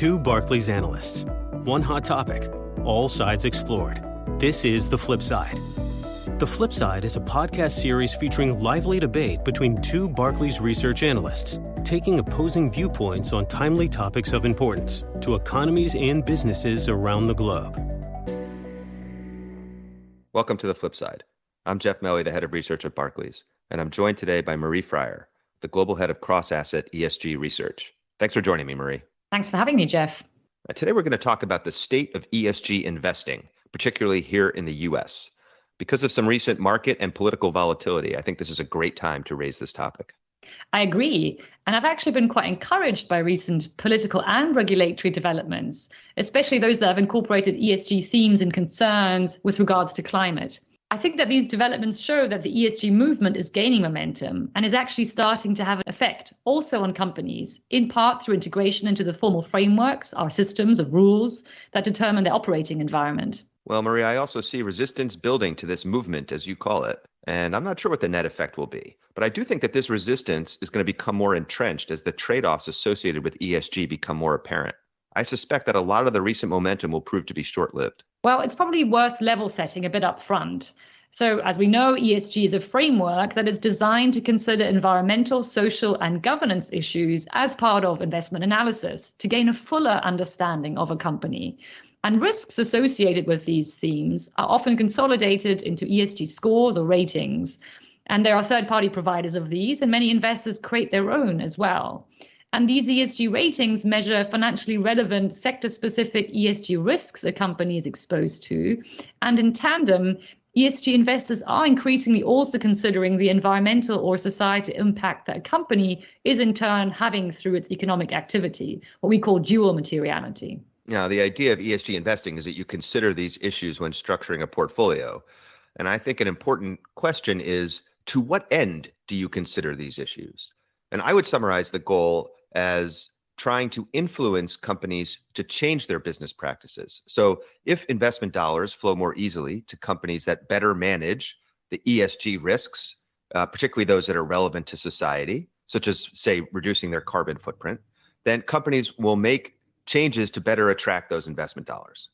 two Barclays analysts. One hot topic, all sides explored. This is The Flip Side. The Flip Side is a podcast series featuring lively debate between two Barclays research analysts, taking opposing viewpoints on timely topics of importance to economies and businesses around the globe. Welcome to The Flip Side. I'm Jeff Meli, the head of research at Barclays, and I'm joined today by Marie Freyer, the global head of cross asset ESG research. Thanks for joining me, Marie. Thanks for having me, Jeff. Uh, today, we're going to talk about the state of ESG investing, particularly here in the US. Because of some recent market and political volatility, I think this is a great time to raise this topic. I agree. And I've actually been quite encouraged by recent political and regulatory developments, especially those that have incorporated ESG themes and concerns with regards to climate. I think that these developments show that the ESG movement is gaining momentum and is actually starting to have an effect also on companies, in part through integration into the formal frameworks, our systems of rules that determine their operating environment. Well, Maria, I also see resistance building to this movement, as you call it. And I'm not sure what the net effect will be. But I do think that this resistance is going to become more entrenched as the trade offs associated with ESG become more apparent. I suspect that a lot of the recent momentum will prove to be short lived. Well, it's probably worth level setting a bit up front. So, as we know, ESG is a framework that is designed to consider environmental, social, and governance issues as part of investment analysis to gain a fuller understanding of a company. And risks associated with these themes are often consolidated into ESG scores or ratings. And there are third party providers of these, and many investors create their own as well. And these ESG ratings measure financially relevant sector specific ESG risks a company is exposed to. And in tandem, ESG investors are increasingly also considering the environmental or societal impact that a company is in turn having through its economic activity, what we call dual materiality. Now, the idea of ESG investing is that you consider these issues when structuring a portfolio. And I think an important question is to what end do you consider these issues? And I would summarize the goal as trying to influence companies to change their business practices. So, if investment dollars flow more easily to companies that better manage the ESG risks, uh, particularly those that are relevant to society, such as, say, reducing their carbon footprint, then companies will make changes to better attract those investment dollars.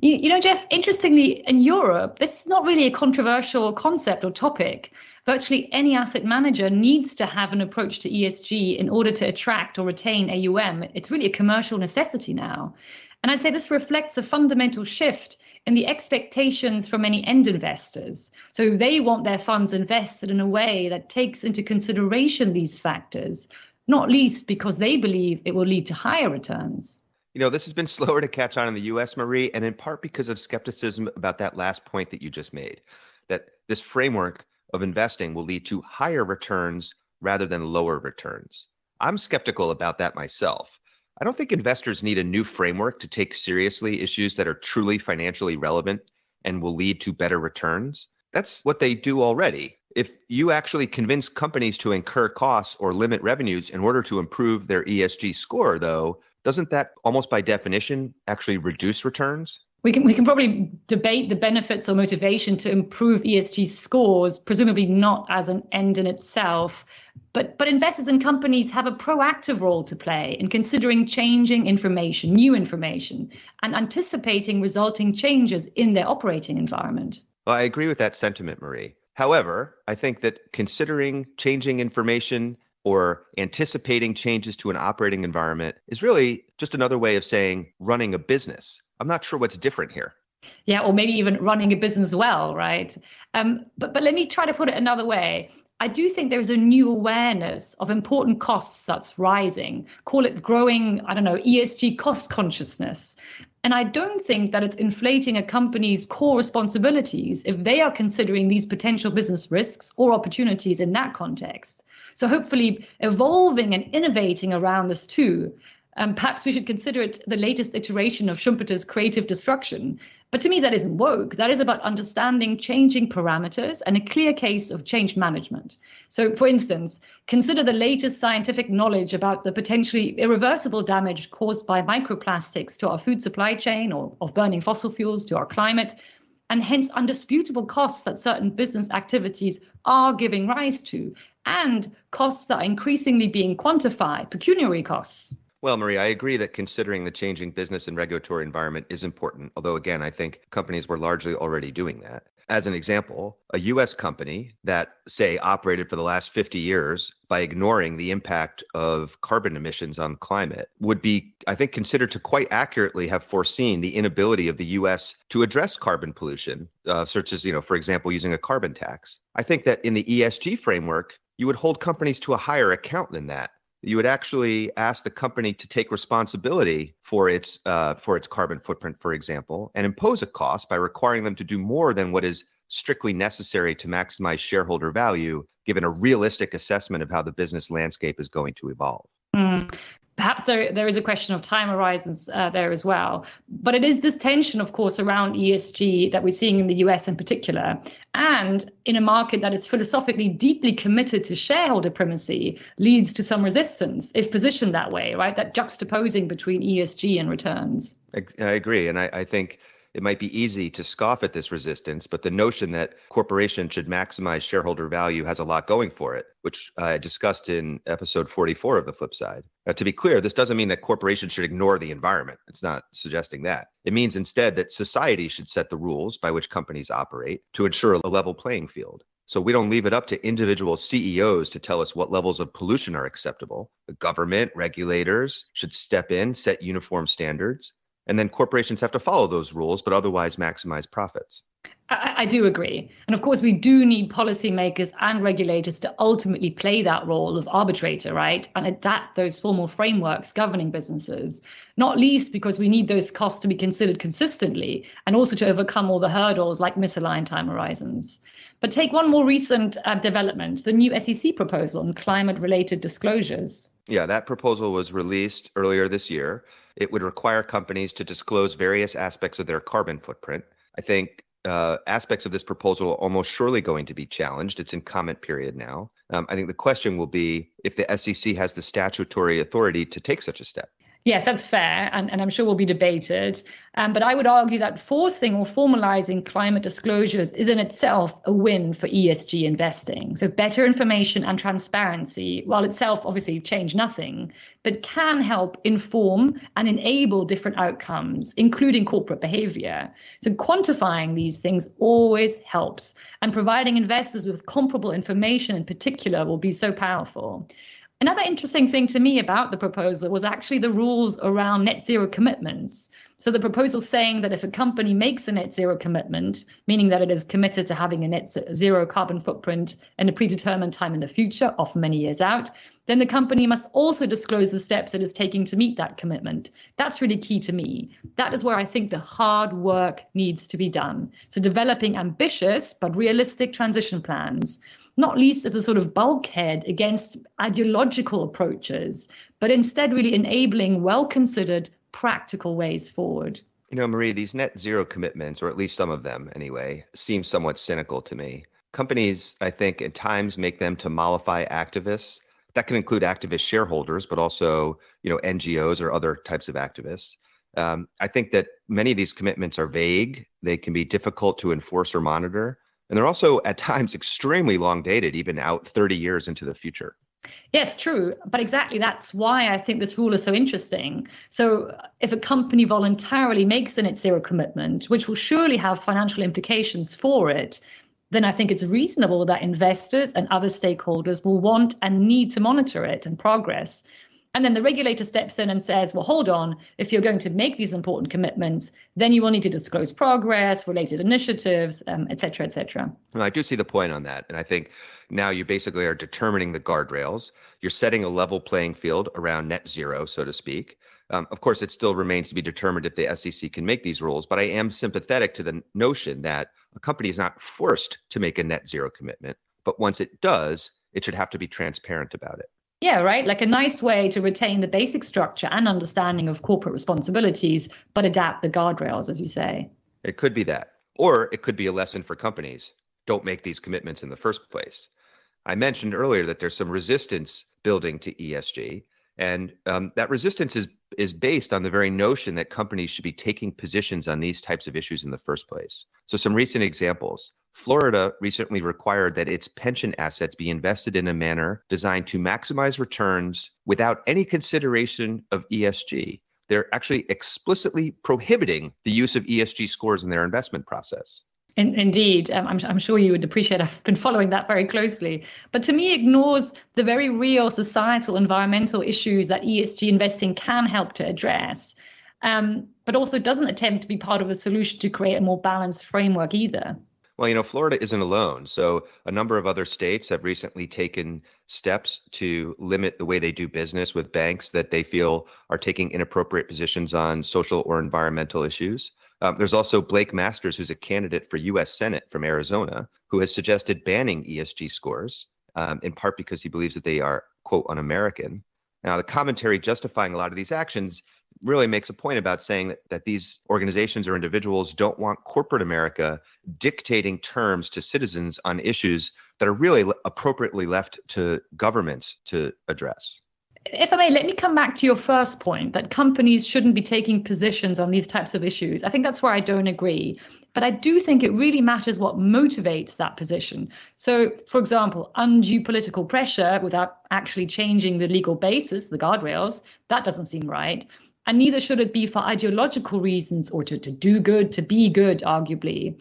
You, you know, Jeff, interestingly, in Europe, this is not really a controversial concept or topic virtually any asset manager needs to have an approach to ESG in order to attract or retain AUM. It's really a commercial necessity now. And I'd say this reflects a fundamental shift in the expectations from many end investors. So they want their funds invested in a way that takes into consideration these factors, not least because they believe it will lead to higher returns. You know, this has been slower to catch on in the US, Marie, and in part because of skepticism about that last point that you just made that this framework of investing will lead to higher returns rather than lower returns. I'm skeptical about that myself. I don't think investors need a new framework to take seriously issues that are truly financially relevant and will lead to better returns. That's what they do already. If you actually convince companies to incur costs or limit revenues in order to improve their ESG score, though, doesn't that almost by definition actually reduce returns? we can we can probably debate the benefits or motivation to improve ESG scores, presumably not as an end in itself. But but investors and companies have a proactive role to play in considering changing information, new information, and anticipating resulting changes in their operating environment. Well, I agree with that sentiment, Marie. However, I think that considering changing information or anticipating changes to an operating environment is really just another way of saying running a business. I'm not sure what's different here. Yeah, or maybe even running a business well, right? Um, but but let me try to put it another way. I do think there is a new awareness of important costs that's rising. Call it growing, I don't know, ESG cost consciousness. And I don't think that it's inflating a company's core responsibilities if they are considering these potential business risks or opportunities in that context. So hopefully evolving and innovating around this too um, perhaps we should consider it the latest iteration of Schumpeter's creative destruction. But to me, that isn't woke. That is about understanding changing parameters and a clear case of change management. So, for instance, consider the latest scientific knowledge about the potentially irreversible damage caused by microplastics to our food supply chain or of burning fossil fuels to our climate, and hence undisputable costs that certain business activities are giving rise to, and costs that are increasingly being quantified, pecuniary costs. Well, Marie, I agree that considering the changing business and regulatory environment is important, although, again, I think companies were largely already doing that. As an example, a US company that, say, operated for the last 50 years by ignoring the impact of carbon emissions on climate would be, I think, considered to quite accurately have foreseen the inability of the US to address carbon pollution, uh, such as, you know, for example, using a carbon tax. I think that in the ESG framework, you would hold companies to a higher account than that you would actually ask the company to take responsibility for its uh, for its carbon footprint, for example, and impose a cost by requiring them to do more than what is strictly necessary to maximize shareholder value, given a realistic assessment of how the business landscape is going to evolve. Mm perhaps there, there is a question of time horizons uh, there as well. But it is this tension, of course, around ESG that we're seeing in the US in particular, and in a market that is philosophically deeply committed to shareholder primacy leads to some resistance if positioned that way, right? That juxtaposing between ESG and returns. I agree. And I, I think it might be easy to scoff at this resistance, but the notion that corporations should maximize shareholder value has a lot going for it, which I discussed in episode 44 of The Flip Side. Now, to be clear, this doesn't mean that corporations should ignore the environment. It's not suggesting that. It means instead that society should set the rules by which companies operate to ensure a level playing field. So we don't leave it up to individual CEOs to tell us what levels of pollution are acceptable. The government, regulators should step in, set uniform standards, and then corporations have to follow those rules, but otherwise maximize profits. I, I, do agree. And of course, we do need policymakers and regulators to ultimately play that role of arbitrator, right? And adapt those formal frameworks governing businesses, not least because we need those costs to be considered consistently and also to overcome all the hurdles like misaligned time horizons. But take one more recent uh, development the new SEC proposal on climate related disclosures. Yeah, that proposal was released earlier this year. It would require companies to disclose various aspects of their carbon footprint. I think uh, aspects of this proposal are almost surely going to be challenged. It's in comment period now. Um, I think the question will be if the SEC has the statutory authority to take such a step. Yes, that's fair, and, and I'm sure will be debated. Um, but I would argue that forcing or formalizing climate disclosures is in itself a win for ESG investing. So, better information and transparency, while itself obviously change nothing, but can help inform and enable different outcomes, including corporate behavior. So, quantifying these things always helps, and providing investors with comparable information in particular will be so powerful. Another interesting thing to me about the proposal was actually the rules around net zero commitments. So the proposal saying that if a company makes a net zero commitment, meaning that it is committed to having a net zero carbon footprint in a predetermined time in the future, often many years out, then the company must also disclose the steps it is taking to meet that commitment. That's really key to me. That is where I think the hard work needs to be done. So developing ambitious but realistic transition plans not least as a sort of bulkhead against ideological approaches, but instead really enabling well considered practical ways forward. You know, Marie, these net zero commitments, or at least some of them anyway, seem somewhat cynical to me. Companies, I think, at times make them to mollify activists. That can include activist shareholders, but also, you know, NGOs or other types of activists. Um, I think that many of these commitments are vague. They can be difficult to enforce or monitor. And they're also at times extremely long dated, even out 30 years into the future. Yes, true. But exactly that's why I think this rule is so interesting. So, if a company voluntarily makes a net zero commitment, which will surely have financial implications for it, then I think it's reasonable that investors and other stakeholders will want and need to monitor it and progress. And then the regulator steps in and says, well, hold on, if you're going to make these important commitments, then you will need to disclose progress, related initiatives, um, et cetera, et cetera. Well, I do see the point on that. And I think now you basically are determining the guardrails. You're setting a level playing field around net zero, so to speak. Um, of course, it still remains to be determined if the SEC can make these rules, but I am sympathetic to the notion that a company is not forced to make a net zero commitment. But once it does, it should have to be transparent about it. Yeah, right. Like a nice way to retain the basic structure and understanding of corporate responsibilities, but adapt the guardrails, as you say. It could be that. Or it could be a lesson for companies. Don't make these commitments in the first place. I mentioned earlier that there's some resistance building to ESG. And um, that resistance is, is based on the very notion that companies should be taking positions on these types of issues in the first place. So, some recent examples Florida recently required that its pension assets be invested in a manner designed to maximize returns without any consideration of ESG. They're actually explicitly prohibiting the use of ESG scores in their investment process. In, indeed, um, I'm, I'm, sure you would appreciate. I've been following that very closely, but to me, ignores the very real societal, environmental issues that ESG investing can help to address, um, but also doesn't attempt to be part of the solution to create a more balanced framework either. Well, you know, Florida isn't alone. So, a number of other states have recently taken steps to limit the way they do business with banks that they feel are taking inappropriate positions on social or environmental issues. Um, there's also Blake Masters, who's a candidate for U.S. Senate from Arizona, who has suggested banning ESG scores, um, in part because he believes that they are, quote, un American. Now, the commentary justifying a lot of these actions really makes a point about saying that, that these organizations or individuals don't want corporate America dictating terms to citizens on issues that are really appropriately left to governments to address. If I may, let me come back to your first point that companies shouldn't be taking positions on these types of issues. I think that's where I don't agree. But I do think it really matters what motivates that position. So, for example, undue political pressure without actually changing the legal basis, the guardrails, that doesn't seem right and neither should it be for ideological reasons or to, to do good, to be good, arguably.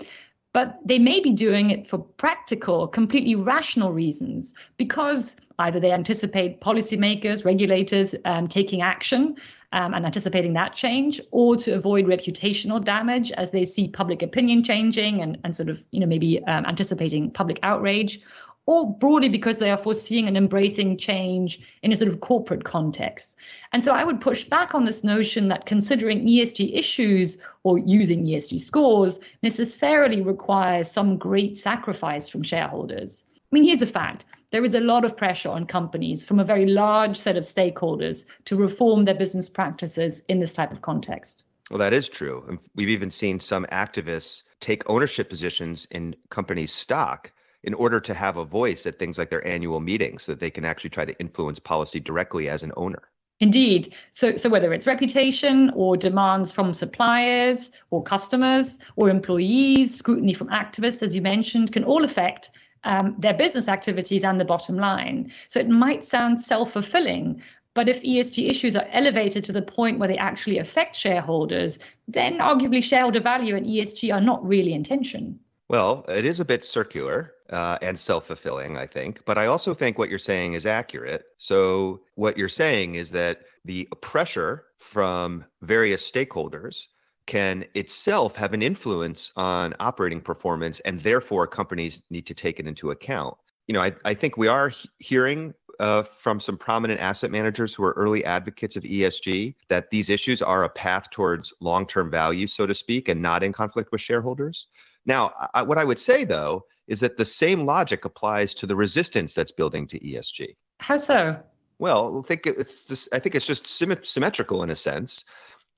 But they may be doing it for practical, completely rational reasons because either they anticipate policymakers, regulators um, taking action um, and anticipating that change, or to avoid reputational damage as they see public opinion changing and, and sort of, you know, maybe um, anticipating public outrage, or broadly because they are foreseeing and embracing change in a sort of corporate context. And so I would push back on this notion that considering ESG issues or using ESG scores necessarily requires some great sacrifice from shareholders. I mean, here's a fact there is a lot of pressure on companies from a very large set of stakeholders to reform their business practices in this type of context. Well, that is true. And we've even seen some activists take ownership positions in companies' stock in order to have a voice at things like their annual meetings so that they can actually try to influence policy directly as an owner. Indeed. So, so whether it's reputation or demands from suppliers or customers or employees, scrutiny from activists, as you mentioned, can all affect um, their business activities and the bottom line. So it might sound self fulfilling, but if ESG issues are elevated to the point where they actually affect shareholders, then arguably shareholder value and ESG are not really in tension. Well, it is a bit circular uh, and self fulfilling, I think. But I also think what you're saying is accurate. So, what you're saying is that the pressure from various stakeholders can itself have an influence on operating performance, and therefore companies need to take it into account. You know, I, I think we are hearing uh, from some prominent asset managers who are early advocates of ESG that these issues are a path towards long term value, so to speak, and not in conflict with shareholders. Now, I, what I would say though is that the same logic applies to the resistance that's building to ESG. How so? Well, I think it's this, I think it's just symmetrical in a sense.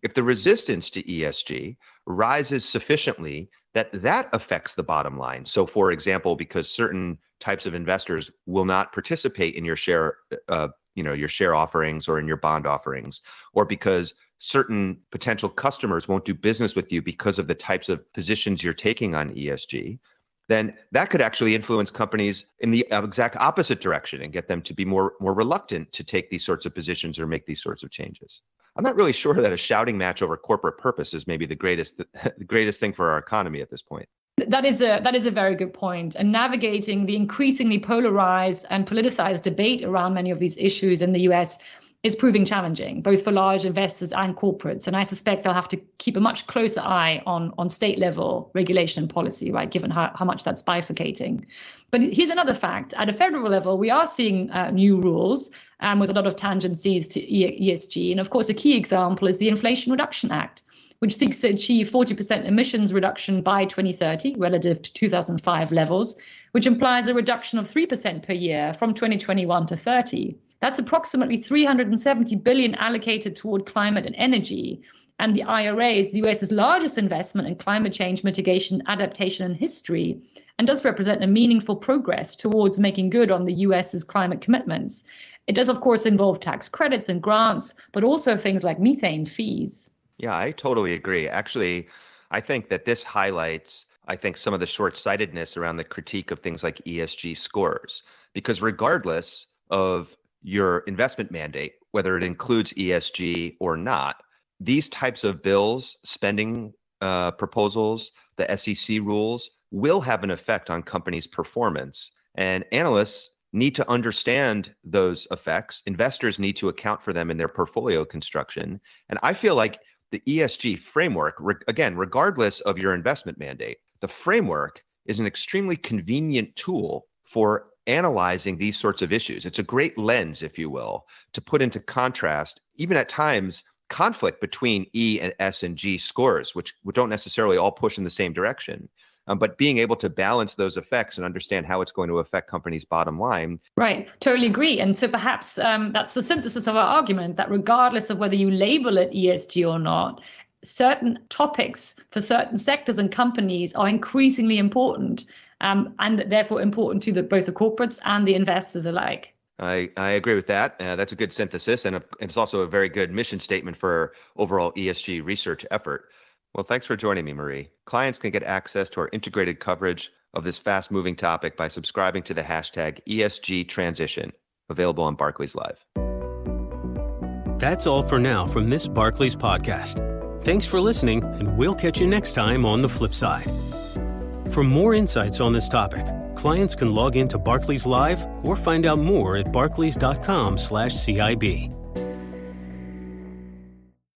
If the resistance to ESG rises sufficiently that that affects the bottom line. So, for example, because certain types of investors will not participate in your share, uh, you know, your share offerings or in your bond offerings, or because certain potential customers won't do business with you because of the types of positions you're taking on ESG, then that could actually influence companies in the uh, exact opposite direction and get them to be more more reluctant to take these sorts of positions or make these sorts of changes. I'm not really sure that a shouting match over corporate purpose is maybe the greatest the greatest thing for our economy at this point. That is a that is a very good point. And navigating the increasingly polarized and politicized debate around many of these issues in the US is proving challenging, both for large investors and corporates. And I suspect they'll have to keep a much closer eye on, on state level regulation and policy, right, given how, how much that's bifurcating. But here's another fact at a federal level, we are seeing uh, new rules um, with a lot of tangencies to ESG. And of course, a key example is the Inflation Reduction Act, which seeks to achieve 40% emissions reduction by 2030 relative to 2005 levels, which implies a reduction of 3% per year from 2021 to 30. That's approximately 370 billion allocated toward climate and energy. And the IRA is the US's largest investment in climate change mitigation, adaptation, and history, and does represent a meaningful progress towards making good on the US's climate commitments. It does, of course, involve tax credits and grants, but also things like methane fees. Yeah, I totally agree. Actually, I think that this highlights I think, some of the short sightedness around the critique of things like ESG scores. Because regardless of your investment mandate, whether it includes ESG or not, these types of bills, spending uh, proposals, the SEC rules will have an effect on companies' performance. And analysts need to understand those effects. Investors need to account for them in their portfolio construction. And I feel like the ESG framework, re- again, regardless of your investment mandate, the framework is an extremely convenient tool for analyzing these sorts of issues. It's a great lens, if you will, to put into contrast, even at times, conflict between E and S and G scores, which, don't necessarily all push in the same direction. Um, but being able to balance those effects and understand how it's going to affect companies' bottom line. Right, totally agree. And so perhaps um, that's the synthesis of our argument that regardless of whether you label it ESG or not, certain topics for certain sectors and companies are increasingly important um, and therefore important to the, both the corporates and the investors alike. I, I agree with that. Uh, that's a good synthesis, and, a, and it's also a very good mission statement for overall ESG research effort. Well, thanks for joining me, Marie. Clients can get access to our integrated coverage of this fast moving topic by subscribing to the hashtag ESG Transition, available on Barclays Live. That's all for now from this Barclays podcast. Thanks for listening, and we'll catch you next time on the flip side. For more insights on this topic, clients can log into Barclays Live or find out more at barclays.com/cib.